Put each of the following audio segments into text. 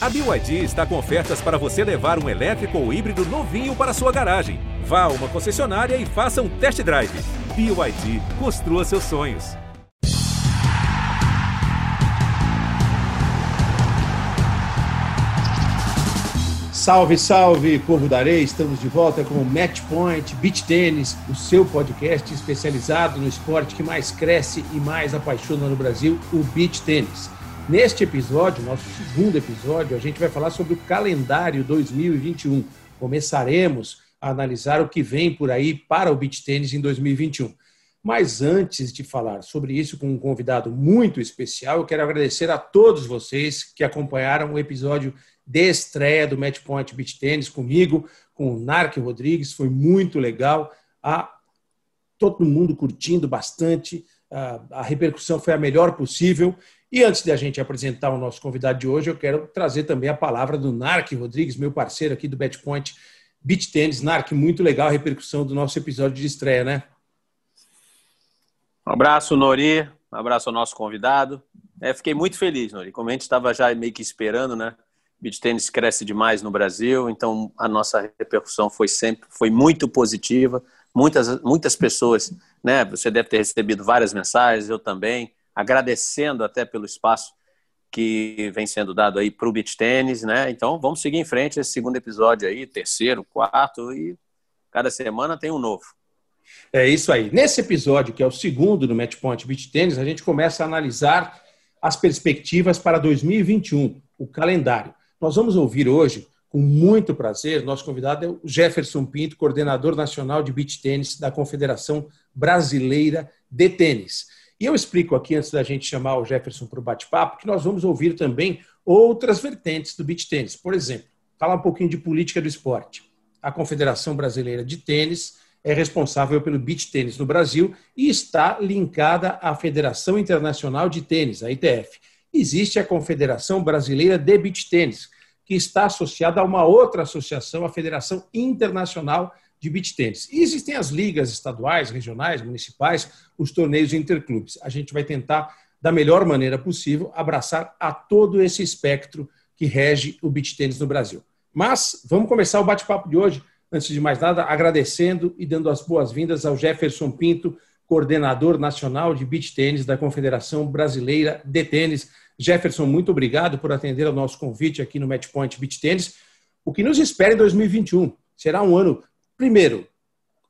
A BYD está com ofertas para você levar um elétrico ou híbrido novinho para sua garagem. Vá a uma concessionária e faça um test drive. BYD, construa seus sonhos. Salve, salve, povo da areia! Estamos de volta com o Match Point Beach Tennis, o seu podcast especializado no esporte que mais cresce e mais apaixona no Brasil, o beach tennis. Neste episódio, nosso segundo episódio, a gente vai falar sobre o calendário 2021. Começaremos a analisar o que vem por aí para o beach tennis em 2021. Mas antes de falar sobre isso com um convidado muito especial, eu quero agradecer a todos vocês que acompanharam o episódio de estreia do Match Point Beach Tennis comigo, com o Narc Rodrigues, foi muito legal. A, todo mundo curtindo bastante, a repercussão foi a melhor possível. E antes de a gente apresentar o nosso convidado de hoje, eu quero trazer também a palavra do Narc Rodrigues, meu parceiro aqui do Match Point Beach Tennis. Narc, muito legal a repercussão do nosso episódio de estreia, né? Um abraço, Nori. Um abraço ao nosso convidado. É, fiquei muito feliz, Nori. Como a gente estava já meio que esperando, né? beach tênis cresce demais no Brasil, então a nossa repercussão foi sempre foi muito positiva. Muitas muitas pessoas, né? Você deve ter recebido várias mensagens, eu também, agradecendo até pelo espaço que vem sendo dado aí para o beach tênis, né? Então vamos seguir em frente esse segundo episódio aí, terceiro, quarto e cada semana tem um novo. É isso aí. Nesse episódio, que é o segundo do Match Point Beach Tênis, a gente começa a analisar as perspectivas para 2021, o calendário. Nós vamos ouvir hoje, com muito prazer, nosso convidado é o Jefferson Pinto, coordenador nacional de beach tênis da Confederação Brasileira de Tênis. E eu explico aqui, antes da gente chamar o Jefferson para o bate-papo, que nós vamos ouvir também outras vertentes do beach tênis. Por exemplo, falar um pouquinho de política do esporte. A Confederação Brasileira de Tênis é responsável pelo beach tênis no Brasil e está linkada à Federação Internacional de Tênis, a ITF existe a Confederação Brasileira de Beach Tênis, que está associada a uma outra associação, a Federação Internacional de Beach Tênis. E existem as ligas estaduais, regionais, municipais, os torneios interclubes. A gente vai tentar, da melhor maneira possível, abraçar a todo esse espectro que rege o beach tênis no Brasil. Mas vamos começar o bate-papo de hoje. Antes de mais nada, agradecendo e dando as boas-vindas ao Jefferson Pinto, coordenador nacional de beach tênis da Confederação Brasileira de Tênis. Jefferson, muito obrigado por atender ao nosso convite aqui no Matchpoint Beach Tênis. O que nos espera em 2021 será um ano, primeiro,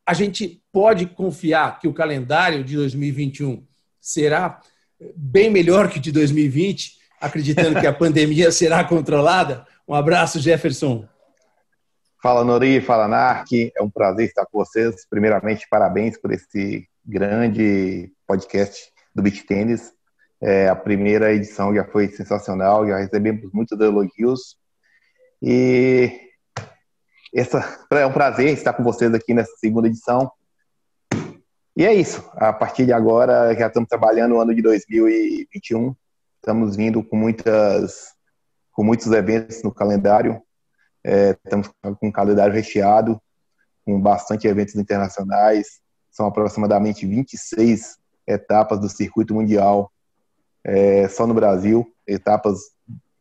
a gente pode confiar que o calendário de 2021 será bem melhor que de 2020, acreditando que a pandemia será controlada. Um abraço, Jefferson. Fala Nori, fala Narc, é um prazer estar com vocês. Primeiramente, parabéns por esse grande podcast do Beach Tennis. É, a primeira edição já foi sensacional, já recebemos muitos elogios. E essa, é um prazer estar com vocês aqui nessa segunda edição. E é isso. A partir de agora, já estamos trabalhando o ano de 2021. Estamos vindo com muitas, com muitos eventos no calendário. É, estamos com um calendário recheado, com bastante eventos internacionais, são aproximadamente 26 etapas do circuito mundial é, só no Brasil, etapas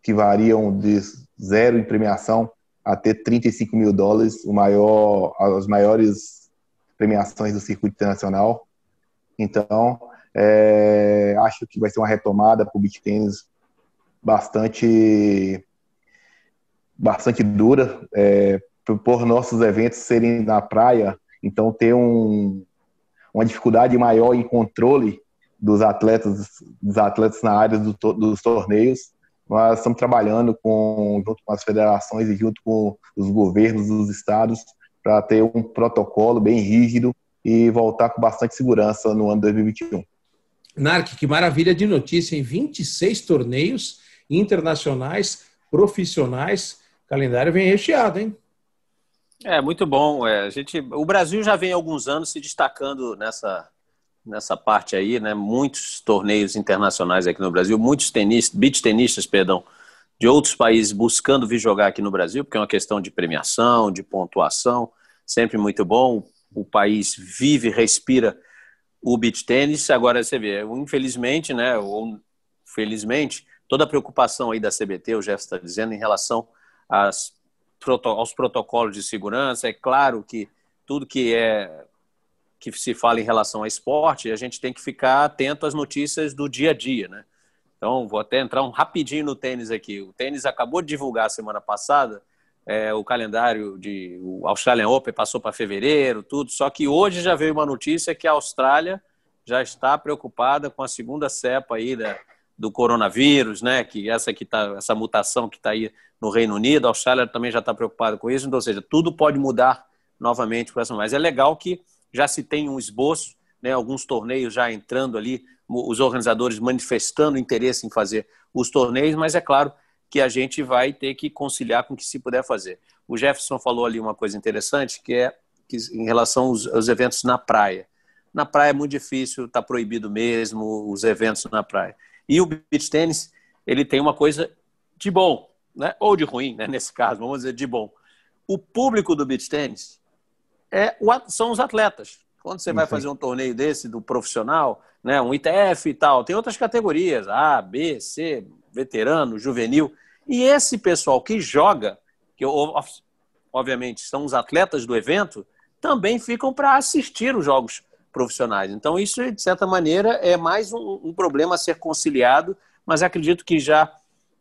que variam de zero em premiação até 35 mil dólares, o maior, as maiores premiações do circuito internacional. Então, é, acho que vai ser uma retomada para o beach tennis bastante bastante dura é, por nossos eventos serem na praia, então ter um, uma dificuldade maior em controle dos atletas, dos atletas na área do, dos torneios. Nós estamos trabalhando com, junto com as federações e junto com os governos dos estados para ter um protocolo bem rígido e voltar com bastante segurança no ano 2021. Narc, que maravilha de notícia, em 26 torneios internacionais, profissionais, o calendário vem recheado, hein? É, muito bom. É, a gente, o Brasil já vem há alguns anos se destacando nessa, nessa parte aí, né? Muitos torneios internacionais aqui no Brasil, muitos tenistas, beach tenistas, perdão, de outros países buscando vir jogar aqui no Brasil, porque é uma questão de premiação, de pontuação, sempre muito bom. O país vive, respira o beach tênis. Agora você vê, infelizmente, né, ou felizmente, toda a preocupação aí da CBT, o Jeff está dizendo, em relação às, aos protocolos de segurança. É claro que tudo que é que se fala em relação ao esporte, a gente tem que ficar atento às notícias do dia a dia, né? Então, vou até entrar um rapidinho no tênis aqui. O tênis acabou de divulgar semana passada é, o calendário de o Australian Open passou para fevereiro, tudo. Só que hoje já veio uma notícia que a Austrália já está preocupada com a segunda cepa aí da, do coronavírus, né? Que essa que tá, essa mutação que está aí no Reino Unido, a Austrália também já está preocupada com isso. Então, ou seja, tudo pode mudar novamente para essa. Mas é legal que já se tem um esboço, né? Alguns torneios já entrando ali, os organizadores manifestando interesse em fazer os torneios, mas é claro que a gente vai ter que conciliar com o que se puder fazer. O Jefferson falou ali uma coisa interessante, que é que, em relação aos, aos eventos na praia. Na praia é muito difícil, está proibido mesmo os eventos na praia. E o beach tênis, ele tem uma coisa de bom, né? ou de ruim, né? nesse caso, vamos dizer de bom. O público do beach tênis é, são os atletas. Quando você vai fazer um torneio desse do profissional, né, um ITF e tal, tem outras categorias, A, B, C, veterano, juvenil. E esse pessoal que joga, que obviamente são os atletas do evento, também ficam para assistir os jogos profissionais. Então, isso, de certa maneira, é mais um, um, problema a ser conciliado, mas acredito que já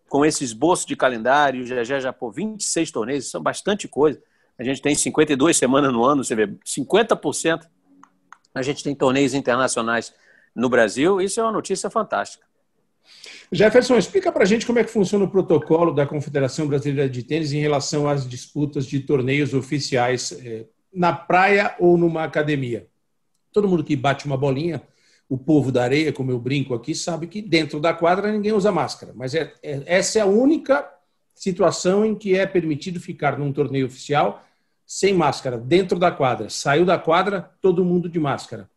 com esse esboço de calendário, já já, já pô, 26 torneios, são bastante coisa. A gente tem 52 semanas no ano, você vê, 50% a gente tem torneios internacionais no Brasil, isso é uma notícia fantástica. Jefferson, explica para a gente como é que funciona o protocolo da Confederação Brasileira de Tênis em relação às disputas de torneios oficiais eh, na praia ou numa academia. Todo mundo que bate uma bolinha, o povo da areia, como eu brinco aqui, sabe que dentro da quadra ninguém usa máscara. Mas é, é, essa é a única situação em que é permitido ficar num torneio oficial sem máscara, dentro da quadra. Saiu da quadra, todo mundo de máscara.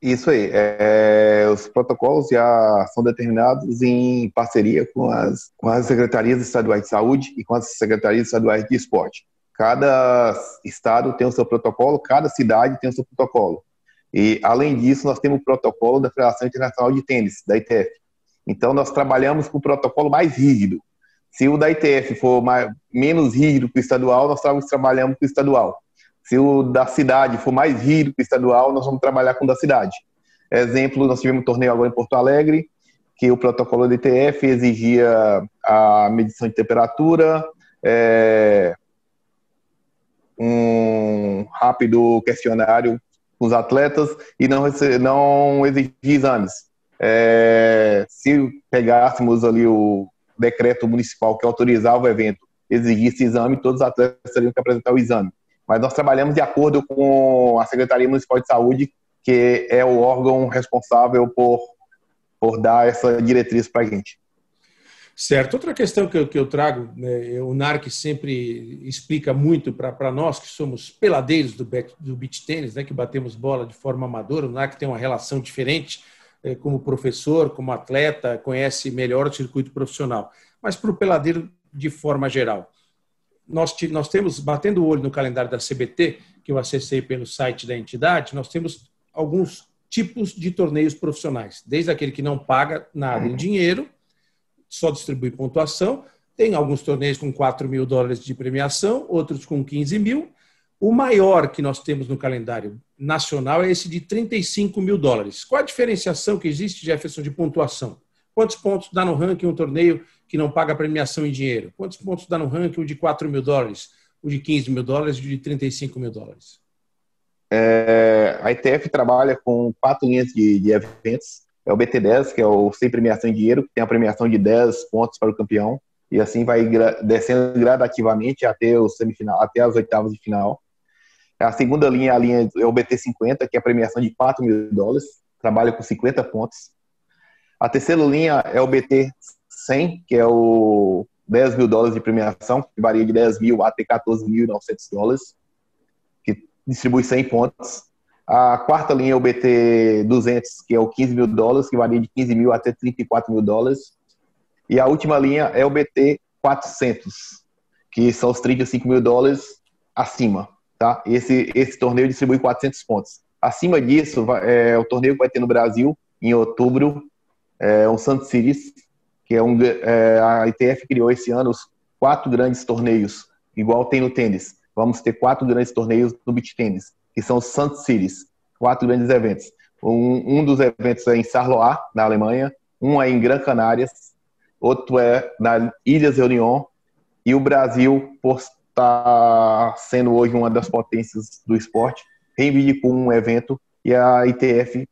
Isso aí. É, os protocolos já são determinados em parceria com as, com as secretarias estaduais de saúde e com as secretarias estaduais de esporte. Cada estado tem o seu protocolo, cada cidade tem o seu protocolo. E, além disso, nós temos o protocolo da Federação Internacional de Tênis, da ITF. Então, nós trabalhamos com o protocolo mais rígido. Se o da ITF for mais, menos rígido que o estadual, nós trabalhamos com o estadual. Se o da cidade for mais rígido que o estadual, nós vamos trabalhar com o da cidade. Exemplo, nós tivemos um torneio agora em Porto Alegre, que o protocolo do ITF exigia a medição de temperatura, é, um rápido questionário com os atletas e não, não exigia exames. É, se pegássemos ali o decreto municipal que autorizava o evento, exigisse exame, todos os atletas teriam que apresentar o exame mas nós trabalhamos de acordo com a Secretaria Municipal de Saúde, que é o órgão responsável por, por dar essa diretriz para a gente. Certo. Outra questão que eu, que eu trago, né, o NARC sempre explica muito para nós que somos peladeiros do, do beach tênis, né, que batemos bola de forma amadora. O NARC tem uma relação diferente como professor, como atleta, conhece melhor o circuito profissional. Mas para o peladeiro, de forma geral, nós, nós temos, batendo o olho no calendário da CBT, que eu acessei pelo site da entidade, nós temos alguns tipos de torneios profissionais, desde aquele que não paga nada em dinheiro, só distribui pontuação, tem alguns torneios com 4 mil dólares de premiação, outros com 15 mil. O maior que nós temos no calendário nacional é esse de 35 mil dólares. Qual a diferenciação que existe, Jefferson, de pontuação? Quantos pontos dá no ranking um torneio que não paga premiação em dinheiro? Quantos pontos dá no ranking o de 4 mil dólares, o de 15 mil dólares e o de 35 mil dólares? É, a ITF trabalha com quatro linhas de, de, eventos. É o BT10, que é o sem premiação em dinheiro, que tem a premiação de 10 pontos para o campeão. E assim vai descendo gradativamente até, o semifinal, até as oitavas de final. A segunda linha, a linha é o BT50, que é a premiação de 4 mil dólares. Trabalha com 50 pontos. A terceira linha é o BT 100, que é o 10 mil dólares de premiação, que varia de 10 mil até 14.900 dólares, que distribui 100 pontos. A quarta linha é o BT 200, que é o 15 mil dólares, que varia de 15 mil até 34 mil dólares. E a última linha é o BT 400, que são os 35 mil dólares acima. Tá? Esse, esse torneio distribui 400 pontos. Acima disso, é o torneio que vai ter no Brasil, em outubro, é um Santos Cities, que é um é, a ITF criou esse ano os quatro grandes torneios, igual tem no tênis. Vamos ter quatro grandes torneios no beach tênis, que são os Sun Cities, quatro grandes eventos. Um, um dos eventos é em Sarloa, na Alemanha, um é em Gran Canárias, outro é na Ilhas Reunion, e o Brasil, por estar sendo hoje uma das potências do esporte, reivindicou um evento e a ITF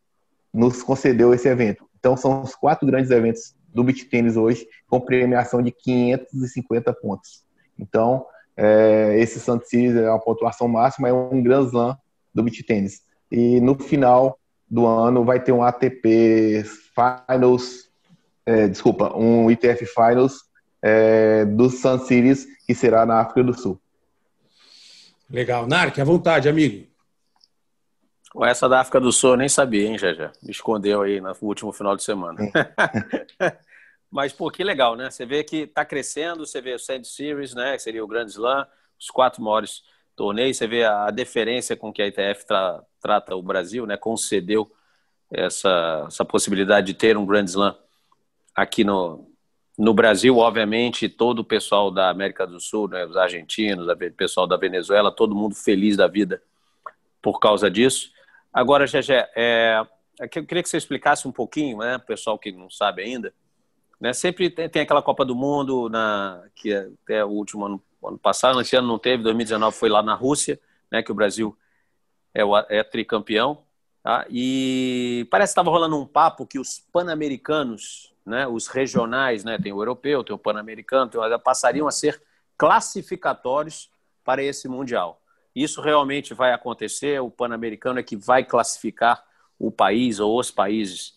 nos concedeu esse evento. Então, são os quatro grandes eventos do beach tênis hoje, com premiação de 550 pontos. Então, é, esse Santos Series é a pontuação máxima, é um Grand Slam do beach tênis. E no final do ano vai ter um ATP Finals, é, desculpa, um ITF Finals é, do Sun Series, que será na África do Sul. Legal. Narc, à vontade, amigo. Essa da África do Sul eu nem sabia, hein, Jajá? Me escondeu aí no último final de semana. Mas, pô, que legal, né? Você vê que está crescendo, você vê o Sand Series, né? Que seria o Grand Slam, os quatro maiores torneios, você vê a deferência com que a ITF tra trata o Brasil, né? Concedeu essa, essa possibilidade de ter um Grand Slam aqui no, no Brasil, obviamente, todo o pessoal da América do Sul, né, os argentinos, o pessoal da Venezuela, todo mundo feliz da vida por causa disso. Agora, Gegé, é, é eu queria que você explicasse um pouquinho, né, pessoal que não sabe ainda, né, sempre tem, tem aquela Copa do Mundo, na, que é até o último ano, ano passado, esse ano não teve, 2019 foi lá na Rússia, né, que o Brasil é, o, é tricampeão, tá? e parece que estava rolando um papo que os pan-americanos, né, os regionais, né, tem o europeu, tem o pan-americano, passariam a ser classificatórios para esse Mundial. Isso realmente vai acontecer. O Pan-Americano é que vai classificar o país ou os países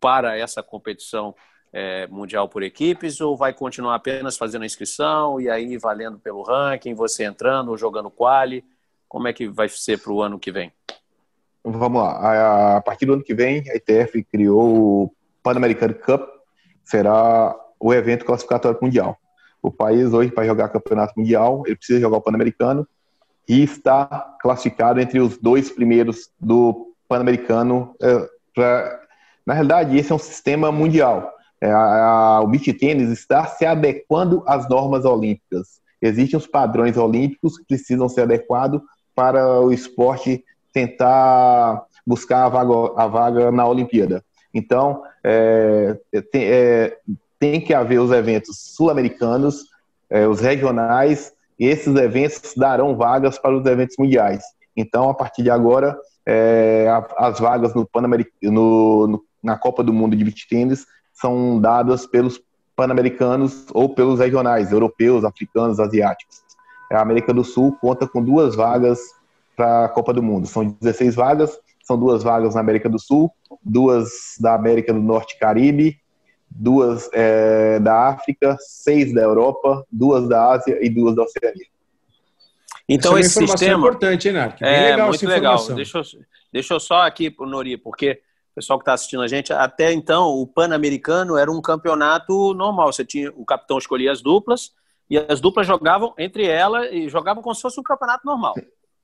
para essa competição é, mundial por equipes ou vai continuar apenas fazendo a inscrição e aí valendo pelo ranking, você entrando, jogando quali? Como é que vai ser para o ano que vem? Vamos lá. A partir do ano que vem, a ITF criou o Pan-American Cup, será o evento classificatório mundial. O país hoje, para jogar campeonato mundial, ele precisa jogar o Pan-Americano e está classificado entre os dois primeiros do Pan-Americano. É, na realidade, esse é um sistema mundial. É, a, o beach tênis está se adequando às normas olímpicas. Existem os padrões olímpicos que precisam ser adequados para o esporte tentar buscar a vaga, a vaga na Olimpíada. Então, é, tem, é, tem, que haver os eventos sul-americanos, é, os regionais e esses eventos darão vagas para os eventos mundiais. Então, a partir de agora, é, as vagas no no, no, na Copa do Mundo de Beach Tennis são dadas pelos pan-americanos ou pelos regionais, europeus, africanos, asiáticos. A América do Sul conta com duas vagas para a Copa do Mundo. São 16 vagas, são duas vagas na América do Sul, duas da América do Norte Caribe duas é, da África, seis da Europa, duas da Ásia e duas da Oceania. Então essa é esse sistema importante, hein, Narc? é legal muito legal. Deixa eu, deixa eu só aqui, Nori, porque o pessoal que está assistindo a gente, até então o Pan-Americano era um campeonato normal. Você tinha o capitão escolhia as duplas e as duplas jogavam entre elas e jogavam como se fosse um campeonato normal.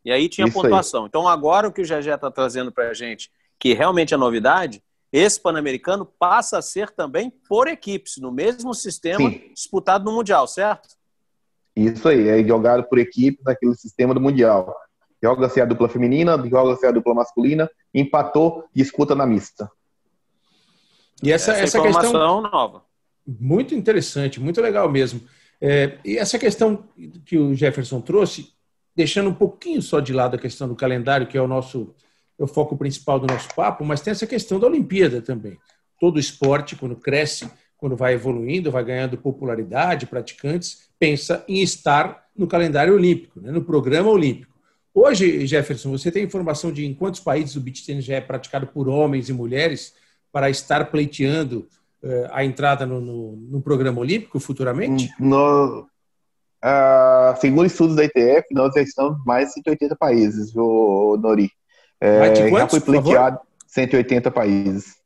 E aí tinha Isso pontuação. Aí. Então agora o que o Gegé está trazendo para a gente, que realmente é novidade, esse Pan-Americano passa a ser também por equipes, no mesmo sistema Sim. disputado no Mundial, certo? Isso aí, é jogado por equipe naquele sistema do Mundial. Joga-se a dupla feminina, joga-se a dupla masculina, empatou, disputa na mista. E essa, essa, essa questão nova. Muito interessante, muito legal mesmo. É, e essa questão que o Jefferson trouxe, deixando um pouquinho só de lado a questão do calendário, que é o nosso é o foco principal do nosso papo, mas tem essa questão da Olimpíada também. Todo esporte, quando cresce, quando vai evoluindo, vai ganhando popularidade, praticantes, pensa em estar no calendário olímpico, né, no programa olímpico. Hoje, Jefferson, você tem informação de em quantos países o beach tennis já é praticado por homens e mulheres para estar pleiteando uh, a entrada no, no, no, programa olímpico futuramente? No, uh, segundo estudos da ITF, nós já estamos em mais de 180 países, o Nori. É, já foi pleiteado 180 países.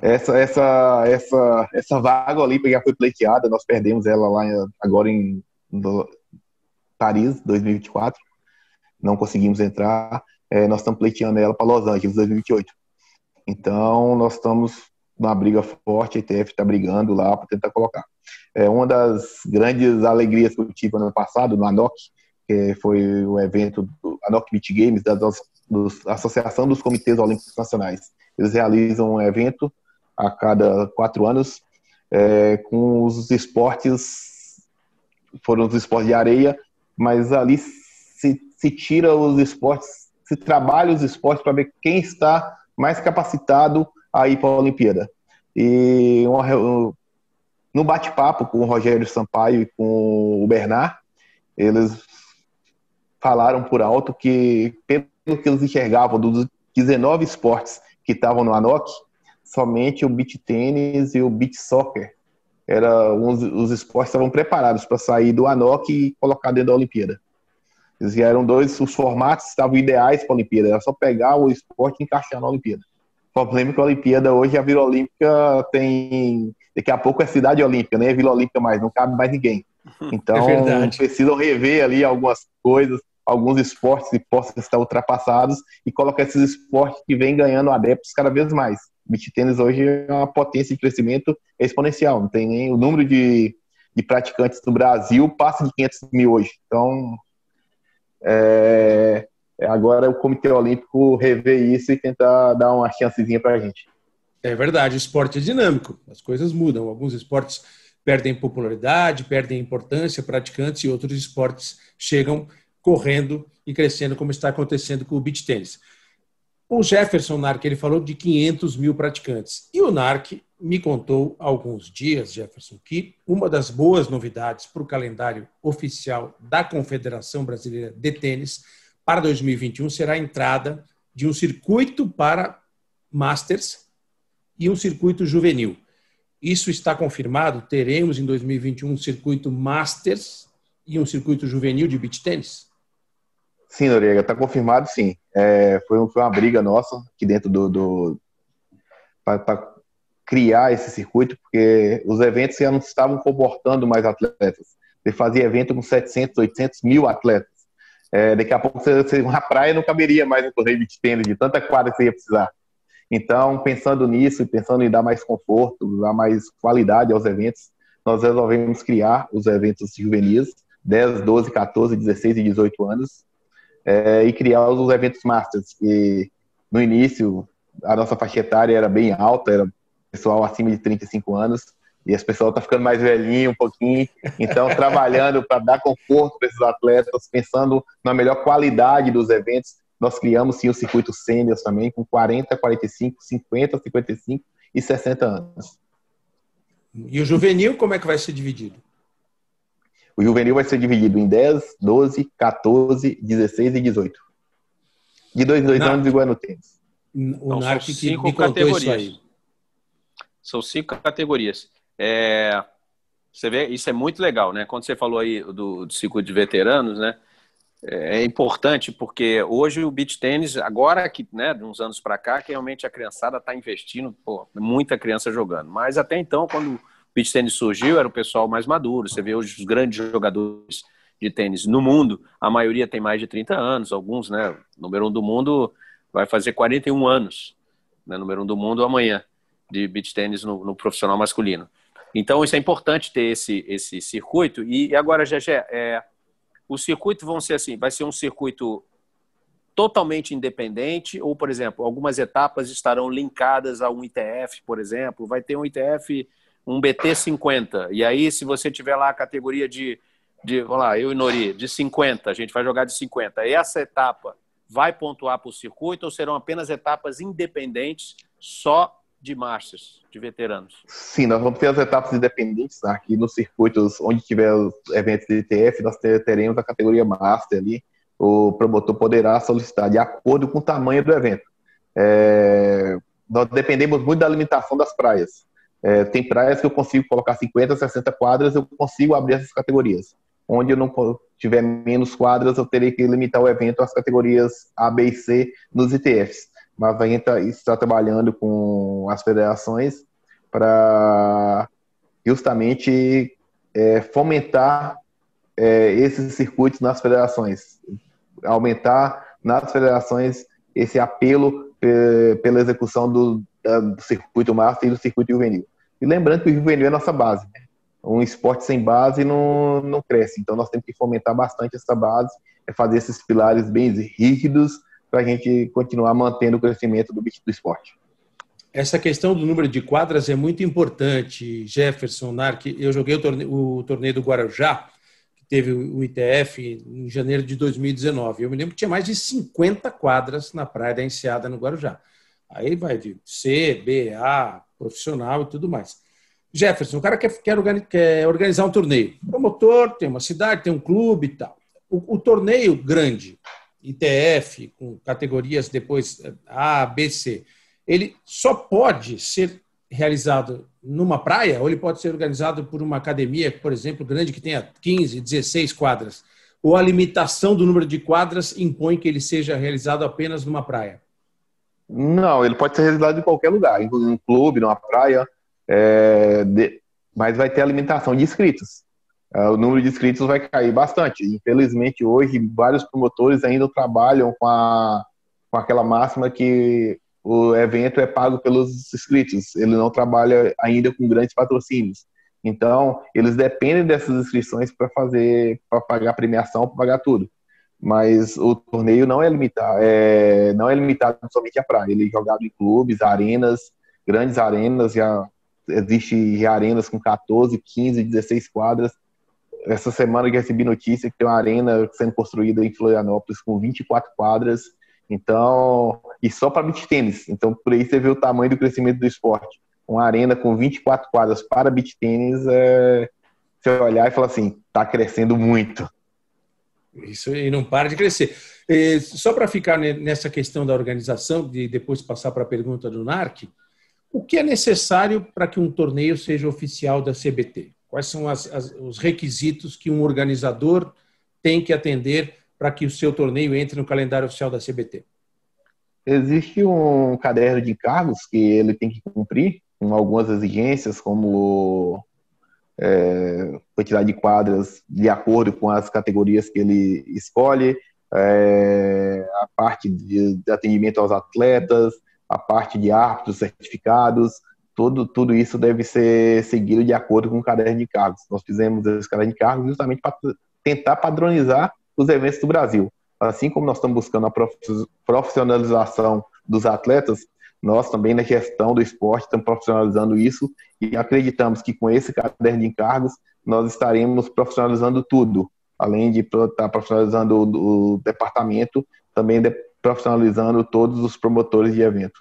Essa, essa, essa, essa vaga olímpica já foi pleiteada, nós perdemos ela lá agora em Paris, 2024. Não conseguimos entrar. É, nós estamos pleiteando ela para Los Angeles, 2028. Então, nós estamos numa briga forte, a ITF está brigando lá para tentar colocar. É uma das grandes alegrias que eu tive ano passado no ANOC, que foi o evento do ANOC Beach Games, da, Associação dos Comitês Olímpicos Nacionais. Eles realizam um evento a cada quatro anos é, com os esportes, foram os esportes de areia, mas ali se, se tira os esportes, se trabalha os esportes para ver quem está mais capacitado a ir para a Olimpíada. E uma, no bate-papo com o Rogério Sampaio e com o Bernard, eles falaram por alto que, pelo que eles enxergavam dos 19 esportes que estavam no ANOC, somente o beach tênis e o beach soccer eram os, esportes estavam preparados para sair do ANOC e colocar dentro da Olimpíada. Eles eram dois, os formatos estavam ideais para a Olimpíada, era só pegar o esporte e encaixar na Olimpíada. O problema é que a Olimpíada hoje, a Vila Olímpica tem. Daqui a pouco é cidade olímpica, nem é Vila Olímpica mais, não cabe mais ninguém. Então, é precisam rever ali algumas coisas, alguns esportes que possam estar ultrapassados e colocar esses esportes que vêm ganhando adeptos cada vez mais. O beach tênis hoje é uma potência de crescimento exponencial, não tem nem o número de, de praticantes no Brasil passa de 500 mil hoje. Então, é, é, agora o Comitê Olímpico rever isso e tentar dar uma chancezinha para a gente. É verdade, o esporte é dinâmico, as coisas mudam. Alguns esportes perdem popularidade, perdem importância, praticantes, e outros esportes chegam correndo e crescendo, como está acontecendo com o beach tênis. O Jefferson Narc, ele falou de 500 mil praticantes. E o Narc me contou há alguns dias, Jefferson, que uma das boas novidades para o calendário oficial da Confederação Brasileira de Tênis para 2021 será a entrada de um circuito para Masters e um circuito juvenil. Isso está confirmado? Teremos em 2021 um circuito Masters e um circuito juvenil de beach tênis? Sim, Noriega, está confirmado sim. É, foi, foi, uma briga nossa aqui dentro do. do para criar esse circuito, porque os eventos já não estavam comportando mais atletas. Você fazia evento com 700, 800 mil atletas. É, daqui a pouco você, uma praia não caberia mais no torneio de tênis, de tanta quadra que você ia precisar. Então, pensando nisso, pensando em dar mais conforto, dar mais qualidade aos eventos, nós resolvemos criar os eventos juvenis, 10, 12, 14, 16 e 18 anos, é, e criar os eventos masters, que no início a nossa faixa etária era bem alta, era pessoal acima de 35 anos, e as pessoas estão tá ficando mais velhinho um pouquinho, então trabalhando para dar conforto para esses atletas, pensando na melhor qualidade dos eventos, nós criamos sim o circuito sênior também, com 40, 45, 50, 55 e 60 anos. E o juvenil, como é que vai ser dividido? O juvenil vai ser dividido em 10, 12, 14, 16 e 18. De dois, dois anos igual no tênis. O então, Narc que cinco categorias. São cinco categorias. É, você vê, isso é muito legal, né? Quando você falou aí do, do circuito de veteranos, né? É, é importante porque hoje o beach tênis, agora que, né, de uns anos para cá, que realmente a criançada está investindo, pô, muita criança jogando. Mas até então, quando beach tênis surgiu, era o pessoal mais maduro. Você vê hoje os grandes jogadores de tênis no mundo, a maioria tem mais de 30 anos, alguns, né? O número um do mundo vai fazer 41 anos, né? Número um do mundo amanhã, de beach tênis no, no profissional masculino. Então, isso é importante ter esse, esse circuito. E agora, Gegé, é, o circuito vão ser assim, vai ser um circuito totalmente independente ou, por exemplo, algumas etapas estarão linkadas a um ITF, por exemplo, vai ter um ITF um BT50. E aí, se você tiver lá a categoria de, de vamos lá, eu e Nori, de 50, a gente vai jogar de 50. Essa etapa vai pontuar para o circuito ou serão apenas etapas independentes só de marchas, de veteranos? Sim, nós vamos ter as etapas independentes aqui nos circuitos onde tiver os eventos de ITF, nós teremos a categoria Master ali. O promotor poderá solicitar de acordo com o tamanho do evento. É, nós dependemos muito da limitação das praias. É, tem praias que eu consigo colocar 50, 60 quadras, eu consigo abrir essas categorias. Onde eu não tiver menos quadras, eu terei que limitar o evento às categorias A, B e C nos ITFs. Mas a gente está trabalhando com as federações para justamente é, fomentar é, esses circuitos nas federações, aumentar nas federações esse apelo pela execução do, do circuito master e do circuito juvenil. E lembrando que o juvenil é nossa base. Né? Um esporte sem base não, não cresce. Então nós temos que fomentar bastante essa base, é fazer esses pilares bem rígidos para a gente continuar mantendo o crescimento do, do esporte. Essa questão do número de quadras é muito importante, Jefferson Narc. Eu joguei o torneio, o torneio do Guarujá, que teve o ITF em janeiro de 2019. Eu me lembro que tinha mais de 50 quadras na Praia da Enseada, no Guarujá. Aí vai de C, B, A, profissional e tudo mais. Jefferson, o cara quer, quer organizar um torneio. Promotor, tem uma cidade, tem um clube e tal. O, o torneio grande, ITF, com categorias depois A, B, C ele só pode ser realizado numa praia ou ele pode ser organizado por uma academia, por exemplo, grande que tenha 15, 16 quadras? Ou a limitação do número de quadras impõe que ele seja realizado apenas numa praia? Não, ele pode ser realizado em qualquer lugar, em um clube, numa praia, é, de, mas vai ter a limitação de inscritos. É, o número de inscritos vai cair bastante. Infelizmente, hoje, vários promotores ainda trabalham com, a, com aquela máxima que o evento é pago pelos inscritos, ele não trabalha ainda com grandes patrocínios. Então, eles dependem dessas inscrições para fazer, para pagar premiação, para pagar tudo. Mas o torneio não é limitado, é, não é limitado somente à praia. Ele é jogado em clubes, arenas, grandes arenas, já existe arenas com 14, 15, 16 quadras. Essa semana eu recebi notícia que tem uma arena sendo construída em Florianópolis com 24 quadras então, e só para beach tênis. Então, por aí você vê o tamanho do crescimento do esporte. Uma arena com 24 quadras para beach tênis, é... você olhar e falar assim, está crescendo muito. Isso e não para de crescer. E só para ficar nessa questão da organização, de depois passar para a pergunta do NARC, o que é necessário para que um torneio seja oficial da CBT? Quais são as, as, os requisitos que um organizador tem que atender para que o seu torneio entre no calendário oficial da CBT? Existe um caderno de encargos que ele tem que cumprir, com algumas exigências, como é, quantidade de quadras de acordo com as categorias que ele escolhe, é, a parte de, atendimento aos atletas, a parte de árbitros certificados, tudo, tudo isso deve ser seguido de acordo com o caderno de encargos. Nós fizemos esse caderno de encargos justamente para tentar padronizar os eventos do Brasil. Assim como nós estamos buscando a profissionalização dos atletas, nós também na gestão do esporte estamos profissionalizando isso e acreditamos que com esse caderno de encargos nós estaremos profissionalizando tudo, além de estar profissionalizando o, departamento, também profissionalizando todos os promotores de evento.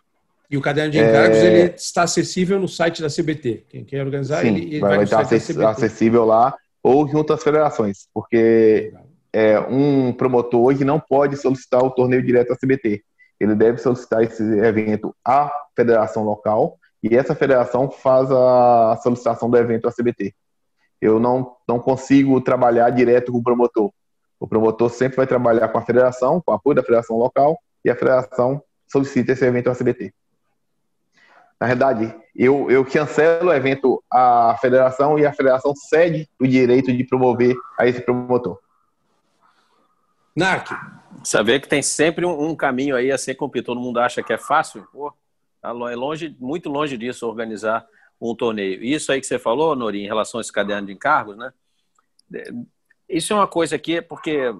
E o caderno de encargos é... ele está acessível no site da CBT. Quem quer organizar, Sim, ele, ele vai, vai estar acessível lá ou junto às federações, porque é, um promotor hoje não pode solicitar o torneio direto à CBT. Ele deve solicitar esse evento à federação local e essa federação faz a solicitação do evento à CBT. Eu não, não consigo trabalhar direto com o promotor. O promotor sempre vai trabalhar com a federação, com o apoio da federação local, e a federação solicita esse evento à CBT. Na verdade, eu, eu cancelo o evento à federação e a federação cede o direito de promover a esse promotor. NARC. Saber que tem sempre um, um, caminho aí a ser cumprido. Todo mundo acha que é fácil. Pô, tá é longe, muito longe disso organizar um torneio. Isso aí que você falou, Nori, em relação a esse caderno de encargos, né? Isso é uma coisa que é porque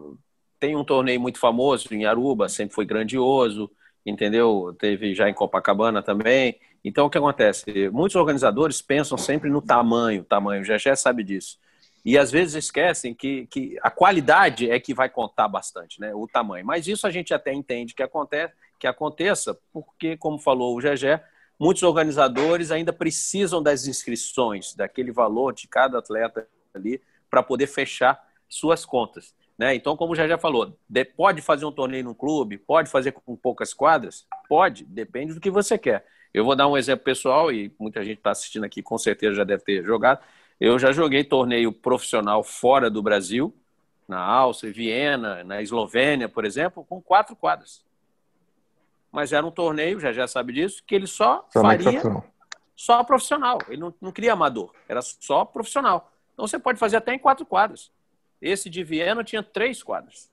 tem um torneio muito famoso em Aruba, sempre foi grandioso, entendeu? Teve já em Copacabana também. Então, o que acontece? Muitos organizadores pensam sempre no tamanho, tamanho, já já sabe disso. E às vezes esquecem que, que a qualidade é que vai contar bastante, né? o tamanho. Mas isso a gente até entende que, acontece, que aconteça, porque, como falou o Gegé, muitos organizadores ainda precisam das inscrições, daquele valor de cada atleta ali, para poder fechar suas contas. Né? Então, como o Gegé falou, pode fazer um torneio no clube, pode fazer com poucas quadras? Pode, depende do que você quer. Eu vou dar um exemplo pessoal, e muita gente está assistindo aqui, com certeza já deve ter jogado. Eu já joguei torneio profissional fora do Brasil, na Áustria, Viena, na Eslovênia, por exemplo, com quatro quadras. Mas era um torneio, já já sabe disso, que ele só faria profissional. só profissional. Ele não, não queria amador, era só profissional. Então você pode fazer até em quatro quadras. Esse de Viena tinha três quadras.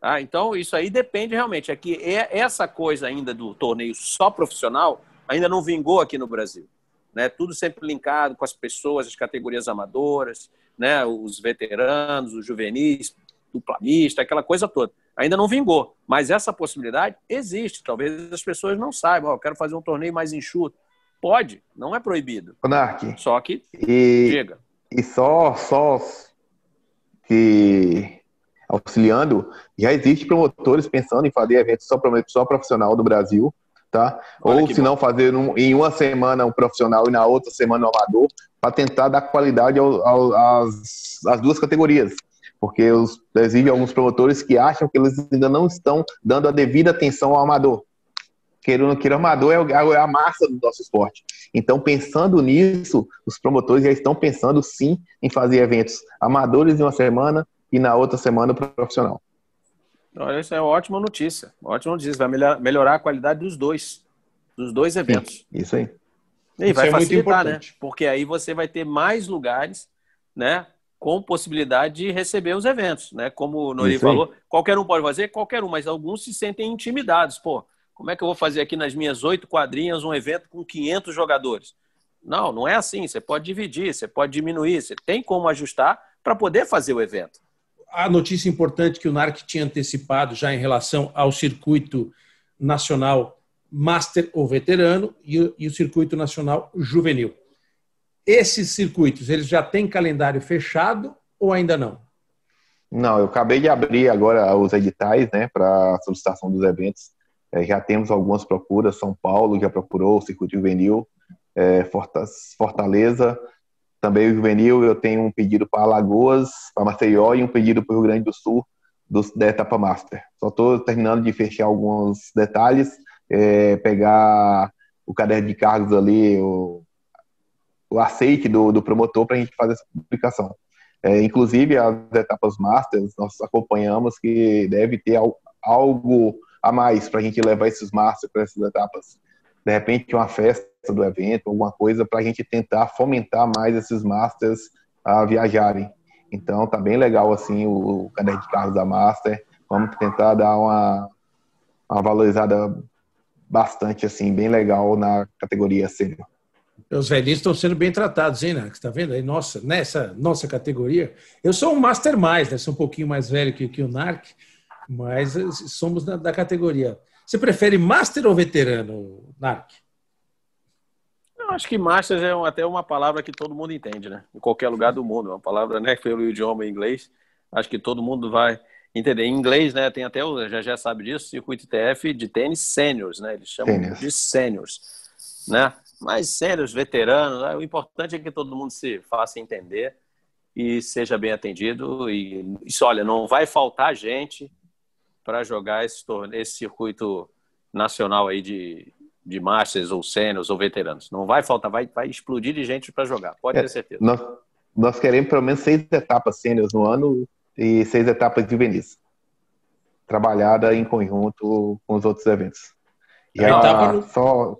Ah, então isso aí depende realmente. É que é essa coisa ainda do torneio só profissional ainda não vingou aqui no Brasil. Né? Tudo sempre linkado com as pessoas, as categorias amadoras, né? os veteranos, os juvenis, duplamista, aquela coisa toda. Ainda não vingou, mas essa possibilidade existe. Talvez as pessoas não saibam. Oh, eu quero fazer um torneio mais enxuto. Pode, não é proibido. Narc, só que e, chega. E só, só que auxiliando, já existe promotores pensando em fazer eventos só, só profissional do Brasil, tá? Olha Ou se não fazer um, em uma semana um profissional e na outra semana um amador, para tentar dar qualidade ao, ao, às, às duas categorias porque os, existem alguns promotores que acham que eles ainda não estão dando a devida atenção ao amador. Queira ou não queira, o amador é, é a massa do nosso esporte. Então, pensando nisso, os promotores já estão pensando sim em fazer eventos amadores em uma semana e na outra semana profissional. Olha, isso é uma ótima notícia. Ótima notícia. Vai melhorar a qualidade dos dois, dos dois eventos. Sim, isso aí. E isso vai é facilitar, né? Porque aí você vai ter mais lugares, né? com possibilidade de receber os eventos, né? Como o Nori falou, qualquer um pode fazer, qualquer um, mas alguns se sentem intimidados. Pô, como é que eu vou fazer aqui nas minhas oito quadrinhas um evento com 500 jogadores? Não, não é assim. Você pode dividir, você pode diminuir, você tem como ajustar para poder fazer o evento. A notícia importante que o NARC tinha antecipado já em relação ao circuito nacional Master ou Veterano e o, e o circuito nacional Juvenil. Esses circuitos, eles já têm calendário fechado ou ainda não? Não, eu acabei de abrir agora os editais, né, para solicitação dos eventos. É, já temos algumas procuras. São Paulo já procurou o circuito juvenil, é, Fortaleza também o juvenil. Eu tenho um pedido para Alagoas, para Maceió e um pedido para o Rio Grande do Sul do, da etapa master. Só estou terminando de fechar alguns detalhes, é, pegar o caderno de cargos ali, o, o aceite do, do promotor para a gente fazer essa publicação. É, inclusive, as etapas Masters, nós acompanhamos que deve ter algo a mais para a gente levar esses Masters para essas etapas. De repente, uma festa do evento, alguma coisa para a gente tentar fomentar mais esses Masters a viajarem. Então, tá bem legal assim o, caderno de carros da Master. Vamos tentar dar uma, uma valorizada bastante assim, bem legal na categoria sênior. Os velhinhos estão sendo bem tratados, hein, Narc? Está vendo aí? Nossa, nessa nossa categoria. Eu sou um Master mais, né? Sou um pouquinho mais velho que, que o Narc, mas somos da, da categoria. Você prefere Master ou veterano, Narc? Eu acho que Master é até uma palavra que todo mundo entende, né? Em qualquer lugar do mundo. É uma palavra, né? Pelo idioma inglês. Acho que todo mundo vai entender. Em inglês, né? Tem até, o já já sabe disso, circuito TF de tênis seniors, né? Eles chamam Tênis. de seniors, né? mais sérios, veteranos. Né? O importante é que todo mundo se faça entender e seja bem atendido. E isso, olha, não vai faltar gente para jogar esse, torneio, esse circuito nacional aí de, de masters ou sênios ou veteranos. Não vai faltar, vai, vai explodir de gente para jogar, pode é, ter certeza. Nós, nós queremos pelo menos seis etapas sênios no ano e seis etapas juvenis. Trabalhada em conjunto com os outros eventos. E a etapa... só,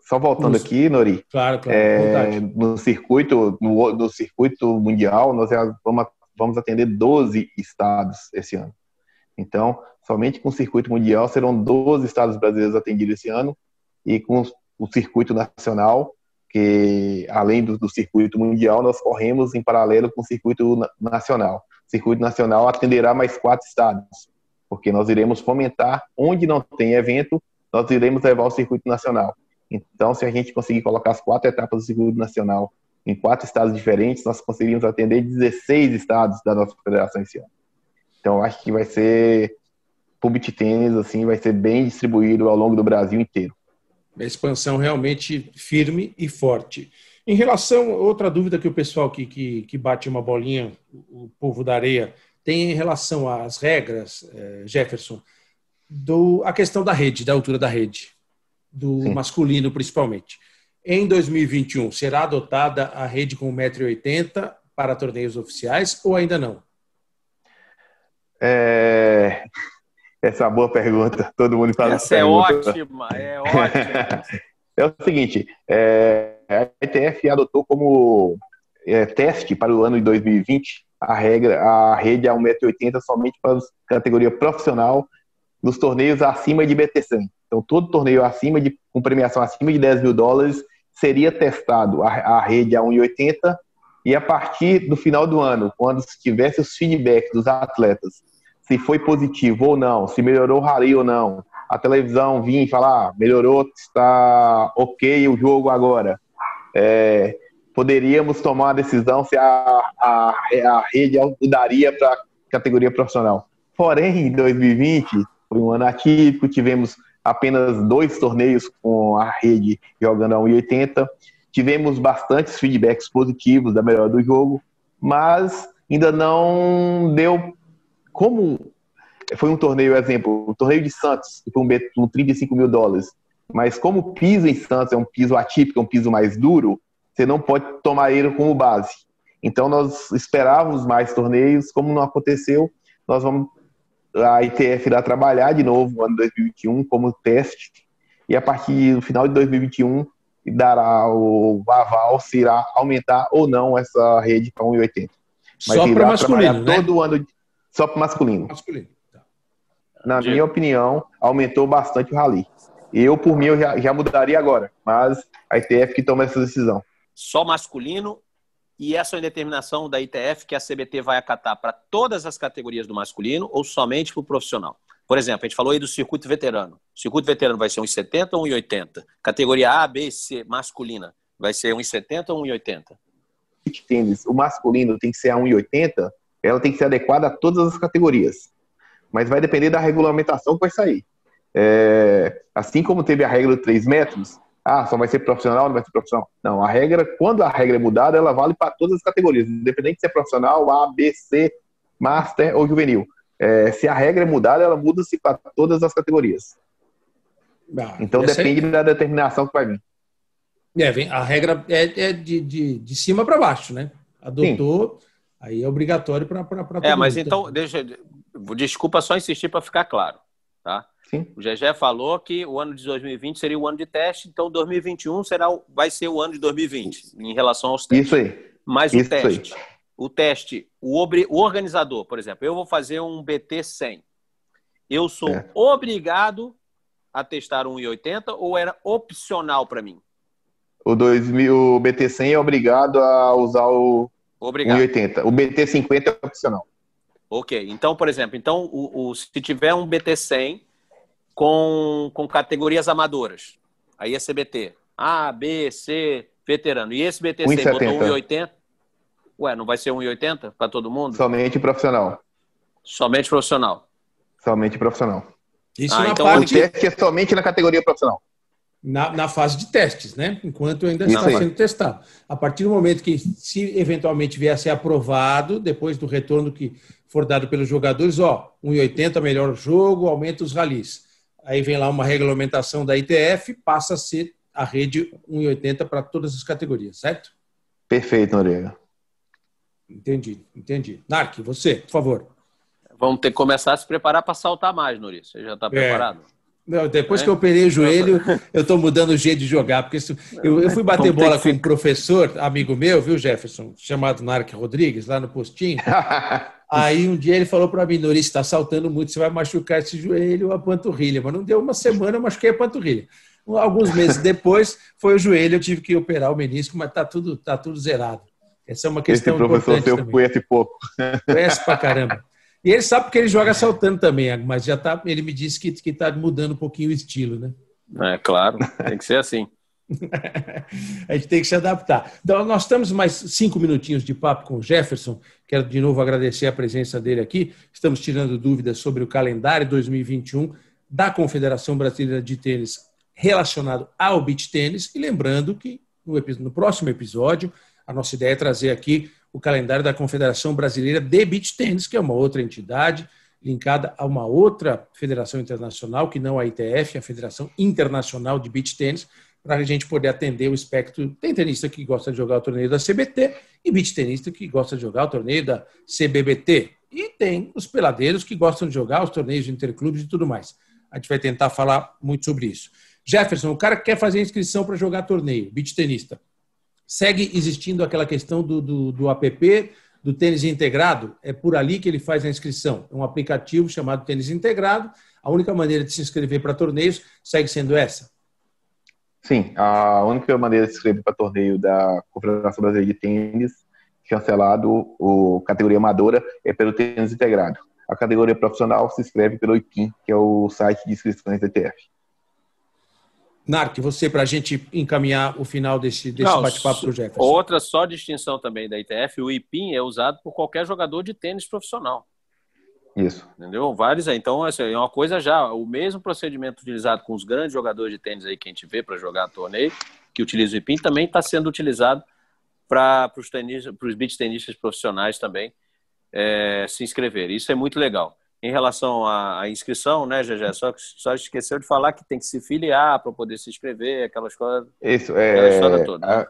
só voltando aqui, Nori. Claro, claro. É, no circuito, no, no, circuito mundial, nós vamos, vamos atender 12 estados esse ano. Então, somente com o circuito mundial serão 12 estados brasileiros atendidos esse ano e com o circuito nacional, que além do, do circuito mundial, nós corremos em paralelo com o circuito nacional. O circuito nacional atenderá mais quatro estados, porque nós iremos fomentar onde não tem evento, nós iremos levar o circuito nacional. Então, se a gente conseguir colocar as quatro etapas do seguro nacional em quatro estados diferentes, nós conseguiríamos atender 16 estados da nossa federação esse ano. Então, acho que vai ser o beach tênis assim, vai ser bem distribuído ao longo do Brasil inteiro. A expansão realmente firme e forte. Em relação, outra dúvida que o pessoal que, que, que bate uma bolinha, o povo da areia, tem em relação às regras, eh, Jefferson, do, a questão da rede, da altura da rede do Sim. masculino principalmente. Em 2021, será adotada a rede com 1,80m para torneios oficiais ou ainda não? É... Essa é uma boa pergunta. Todo mundo faz essa. Essa é ótima, é ótima. é o seguinte, é... a ETF adotou como é, teste para o ano de 2020 a regra, a rede a 1,80m somente para a categoria profissional nos torneios acima de BT100. Então, todo torneio acima de, com premiação acima de 10 mil dólares seria testado a, a rede a 1,80 e a partir do final do ano, quando se tivesse os feedbacks dos atletas, se foi positivo ou não, se melhorou o rally ou não, a televisão vir e falar, ah, melhorou, está ok o jogo agora. É, poderíamos tomar uma decisão se a, a, a rede mudaria para a categoria profissional. Porém, em 2020, foi um ano atípico, tivemos apenas dois torneios com a rede jogando a 1,80. Tivemos bastantes feedbacks positivos da melhora do jogo, mas ainda não deu como foi um torneio, exemplo, o torneio de Santos, que foi um, um 35 mil dólares, mas como o piso em Santos é um piso atípico, é um piso mais duro, você não pode tomar ele como base. Então nós esperávamos mais torneios, como não aconteceu, nós vamos a ITF irá trabalhar de novo no ano 2021 como teste e a partir do final de 2021 dará o aval se irá aumentar ou não essa rede para 1,80. Mas só para masculino, né? todo ano só para masculino. masculino. Tá. Na Diego. minha opinião, aumentou bastante o rally. Eu, por mim, eu já, já mudaria agora, mas a ITF que toma essa decisão. Só masculino e essa é uma determinação da ITF que a CBT vai acatar para todas as categorias do masculino ou somente para o profissional? Por exemplo, a gente falou aí do circuito veterano. O circuito veterano vai ser 1,70 ou 1,80? Categoria A, B, C, masculina, vai ser 1,70 ou 1,80? Tênis, o masculino tem que ser a 1,80, ela tem que ser adequada a todas as categorias. Mas vai depender da regulamentação que vai sair. É, assim como teve a regra de 3 metros, ah, só vai ser profissional, não vai ser profissional. Não, a regra, quando a regra é mudada, ela vale para todas as categorias, independente se é profissional, A, B, C, Master ou Juvenil. É, se a regra é mudada, ela muda-se para todas as categorias. Ah, então depende da determinação que vai vir. É, a regra é, é de, de, de cima para baixo, né? Adotou, Sim. Aí é obrigatório para todo É, mas mundo. então, deixa, desculpa só insistir para ficar claro, tá? Sim. O Gegé falou que o ano de 2020 seria o ano de teste, então 2021 será, vai ser o ano de 2020 em relação aos testes. Isso aí. Mas Isso o teste, aí. o teste, o, obri, o organizador, por exemplo, eu vou fazer um BT 100. Eu sou é. obrigado a testar um 1,80 ou era opcional para mim? O, 2000, o BT 100 é obrigado a usar o obrigado. 1,80. O BT 50 é opcional. Ok, então, por exemplo, então o, o se tiver um BT 100 com, com categorias amadoras. Aí é CBT. A, B, C, veterano. E esse BTC 1, botou 1,80? Ué, não vai ser 1,80 para todo mundo? Somente profissional. Somente profissional. Somente profissional. Isso ah, na então parte... O teste é somente na categoria profissional. Na, na fase de testes, né? Enquanto ainda está sendo testado. A partir do momento que, se eventualmente vier a ser aprovado, depois do retorno que for dado pelos jogadores, ó, 1,80 melhor jogo, aumenta os ralis aí vem lá uma regulamentação da ITF, passa a ser a rede 1,80 para todas as categorias, certo? Perfeito, Noriega. Entendi, entendi. Narc, você, por favor. Vamos ter que começar a se preparar para saltar mais, Nori. Você já está é. preparado? É. Não, depois é? que eu operei o joelho, eu estou mudando o jeito de jogar. Porque eu, eu fui bater Vamos bola com um professor, amigo meu, viu, Jefferson, chamado Narc Rodrigues, lá no postinho. Aí um dia ele falou para mim, Nori, está saltando muito, você vai machucar esse joelho ou a panturrilha. Mas não deu uma semana, eu machuquei a panturrilha. Alguns meses depois foi o joelho, eu tive que operar o menisco, mas está tudo, tá tudo zerado. Essa é uma questão esse professor seu conhece pouco. Conhece pra caramba. E ele sabe porque ele joga saltando também, mas já tá, ele me disse que está mudando um pouquinho o estilo, né? É claro, tem que ser assim. a gente tem que se adaptar. Então, nós estamos mais cinco minutinhos de papo com o Jefferson. Quero de novo agradecer a presença dele aqui. Estamos tirando dúvidas sobre o calendário 2021 da Confederação Brasileira de Tênis relacionado ao beach tênis. E lembrando que no, no próximo episódio, a nossa ideia é trazer aqui o calendário da Confederação Brasileira de Beach Tênis, que é uma outra entidade linkada a uma outra federação internacional, que não a ITF, a Federação Internacional de Beach Tênis, para a gente poder atender o espectro. Tem tenista que gosta de jogar o torneio da CBT e beach tenista que gosta de jogar o torneio da CBBT. E tem os peladeiros que gostam de jogar os torneios de interclubes e tudo mais. A gente vai tentar falar muito sobre isso. Jefferson, o cara que quer fazer inscrição para jogar torneio, beach tenista. Segue existindo aquela questão do, do, do app do tênis integrado, é por ali que ele faz a inscrição. É um aplicativo chamado Tênis Integrado. A única maneira de se inscrever para torneios segue sendo essa. Sim, a única maneira de se inscrever para torneio da Confederação Brasileira de Tênis, cancelado, o categoria amadora, é pelo tênis integrado. A categoria profissional se inscreve pelo IPIM, que é o site de inscrições da ETF. Narc, você para a gente encaminhar o final desse, desse bate-papo para o Jefferson. Outra só distinção também da ITF, o IPIM é usado por qualquer jogador de tênis profissional. Isso. Entendeu? Vários aí. Então, assim, é uma coisa já, o mesmo procedimento utilizado com os grandes jogadores de tênis aí que a gente vê para jogar torneio, que utiliza o IPIM, também está sendo utilizado para os beach tenistas profissionais também é, se inscrever. Isso é muito legal. Em relação à, inscrição, né, GG? Só, só esqueceu de falar que tem que se filiar para poder se inscrever, aquelas coisas. Isso, é. Né?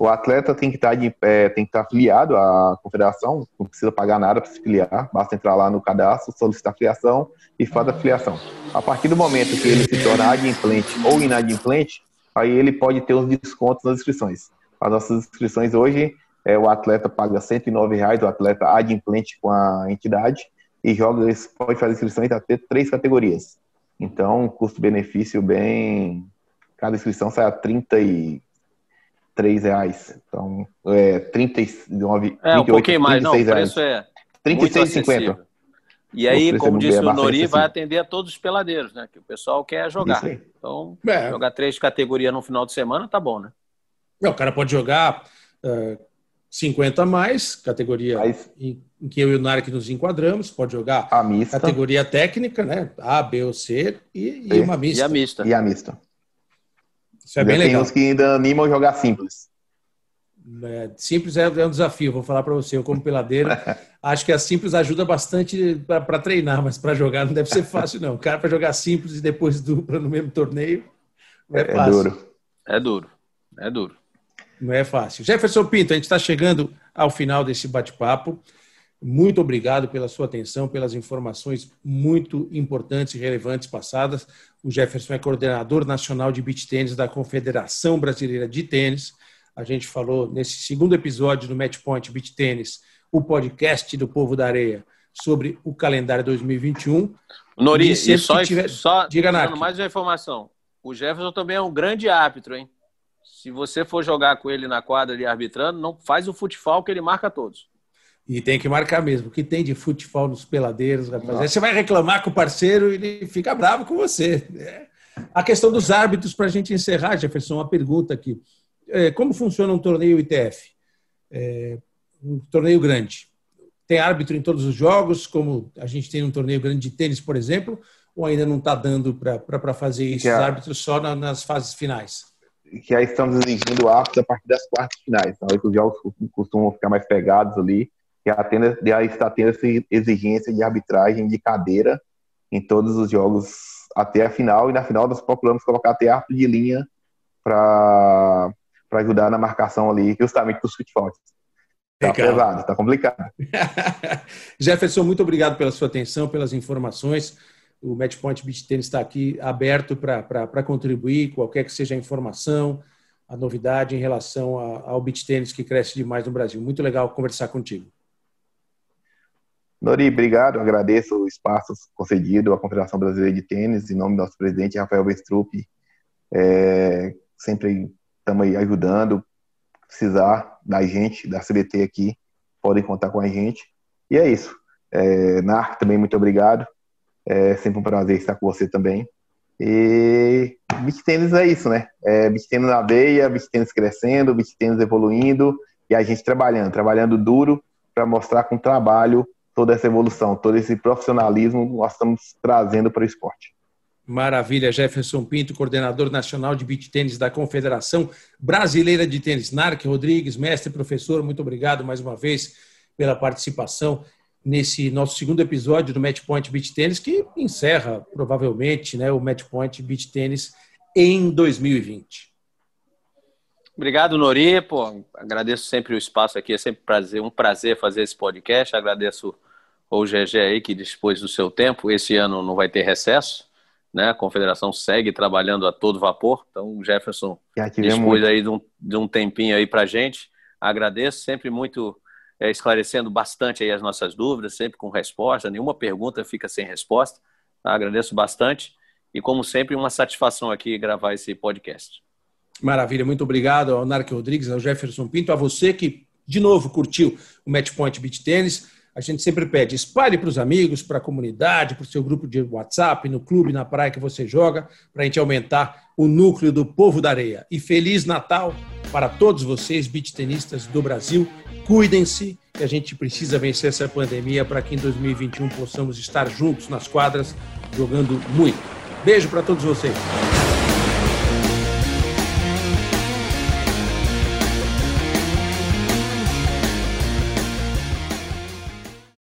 o atleta tem que estar tá de, é, tem que estar tá filiado à confederação, não precisa pagar nada para se filiar, basta entrar lá no cadastro, solicitar a filiação e fazer a filiação. A partir do momento que ele se torna adimplente ou inadimplente, aí ele pode ter os descontos nas inscrições. As nossas inscrições hoje, é, o atleta paga 109 reais, o atleta adimplente com a entidade, e joga, pode fazer inscrições até três categorias. Então, custo-benefício bem. Cada inscrição sai a 33 reais. Então, é 39. É, um pouquinho mais, não, o preço é. 36,50. E aí, como disse o Nori, vai atender a todos os peladeiros, né? Que o pessoal quer jogar. Então, é. jogar três categorias no final de semana tá bom, né? Não, o cara pode jogar uh, 50 a mais, categoria Mas... em, em, que eu e o Narc nos enquadramos, pode jogar a mista. categoria técnica, né? A, B ou C e, e uma mista. E a mista. E a mista. Isso é bem legal. Tem uns que ainda animam jogar simples. É, simples é, é, um desafio, vou falar para você. Eu, como peladeiro, acho que a simples ajuda bastante para treinar, mas para jogar não deve ser fácil, não. O cara para jogar simples e depois dupla no mesmo torneio não é, é fácil. É duro. É duro. É duro. Não é fácil. Jefferson Pinto, a gente está chegando ao final desse bate-papo. Muito obrigado pela sua atenção, pelas informações muito importantes e relevantes passadas. O Jefferson é coordenador nacional de beach tênis da Confederação Brasileira de Tênis. A gente falou nesse segundo episódio do Match Point Beach Tênis, o podcast do Povo da Areia, sobre o calendário 2021. Nori, e, e só, tiver... só Diga, mais uma informação. O Jefferson também é um grande árbitro, hein? Se você for jogar com ele na quadra ali arbitrando, não faz o futebol que ele marca todos. E tem que marcar mesmo. O que tem de futebol nos peladeiros, rapaz? Aí você vai reclamar com o parceiro e ele fica bravo com você. É. A questão dos árbitros, para a gente encerrar, Jefferson, uma pergunta aqui. É, como funciona um torneio ITF? É, um torneio grande. Tem árbitro em todos os jogos, como a gente tem um torneio grande de tênis, por exemplo, ou ainda não está dando para fazer isso, os árbitros só na, nas fases finais? Que aí estamos exigindo árbitros a partir das quartas finais. Então, os jogos costumam ficar mais pegados ali, e a tenda, aí está tendo essa exigência de arbitragem de cadeira em todos os jogos até a final, e na final nós procuramos colocar até árbitro de linha para ajudar na marcação ali, justamente para os futebol. Está pesado, está complicado. Jefferson, muito obrigado pela sua atenção, pelas informações. O Matchpoint Beach Tennis está aqui aberto para contribuir, qualquer que seja a informação, a novidade em relação ao beach tênis que cresce demais no Brasil. Muito legal conversar contigo. Nori, obrigado. Agradeço o espaço concedido à Confederação Brasileira de Tênis, em nome do nosso presidente Rafael Westrup. É, sempre estamos aí ajudando. Precisar da gente, da CBT aqui, podem contar com a gente. E é isso. É, também, muito obrigado. É sempre um prazer estar com você também. E beach tênis é isso, né? É beach tênis na areia, beach tênis crescendo, beach tênis evoluindo e a gente trabalhando, trabalhando duro para mostrar com trabalho toda essa evolução, todo esse profissionalismo nós estamos trazendo para o esporte. Maravilha, Jefferson Pinto, coordenador nacional de beach tênis da Confederação Brasileira de Tênis. Narc Rodrigues, mestre professor, muito obrigado mais uma vez pela participação nesse nosso segundo episódio do Match Point Beach Tennis, que encerra provavelmente né, o Match Point Beach Tennis em 2020. Obrigado, Nori. Pô, agradeço sempre o espaço aqui, é sempre prazer, um prazer fazer esse podcast. Agradeço o GG aí que dispôs do seu tempo. Esse ano não vai ter recesso, né? A confederação segue trabalhando a todo vapor. Então, o Jefferson dispôs muito. aí de um, de um tempinho aí para gente. Agradeço, sempre muito é, esclarecendo bastante aí as nossas dúvidas, sempre com resposta, nenhuma pergunta fica sem resposta. Tá? Agradeço bastante e, como sempre, uma satisfação aqui gravar esse podcast. Maravilha, muito obrigado ao Narque Rodrigues, ao Jefferson Pinto, a você que, de novo, curtiu o Matchpoint Beach Tênis. A gente sempre pede, espalhe para os amigos, para a comunidade, para o seu grupo de WhatsApp, no clube, na praia que você joga, para a gente aumentar o núcleo do povo da areia. E Feliz Natal para todos vocês, beach tenistas do Brasil. Cuidem-se, que a gente precisa vencer essa pandemia para que em 2021 possamos estar juntos nas quadras, jogando muito. Beijo para todos vocês.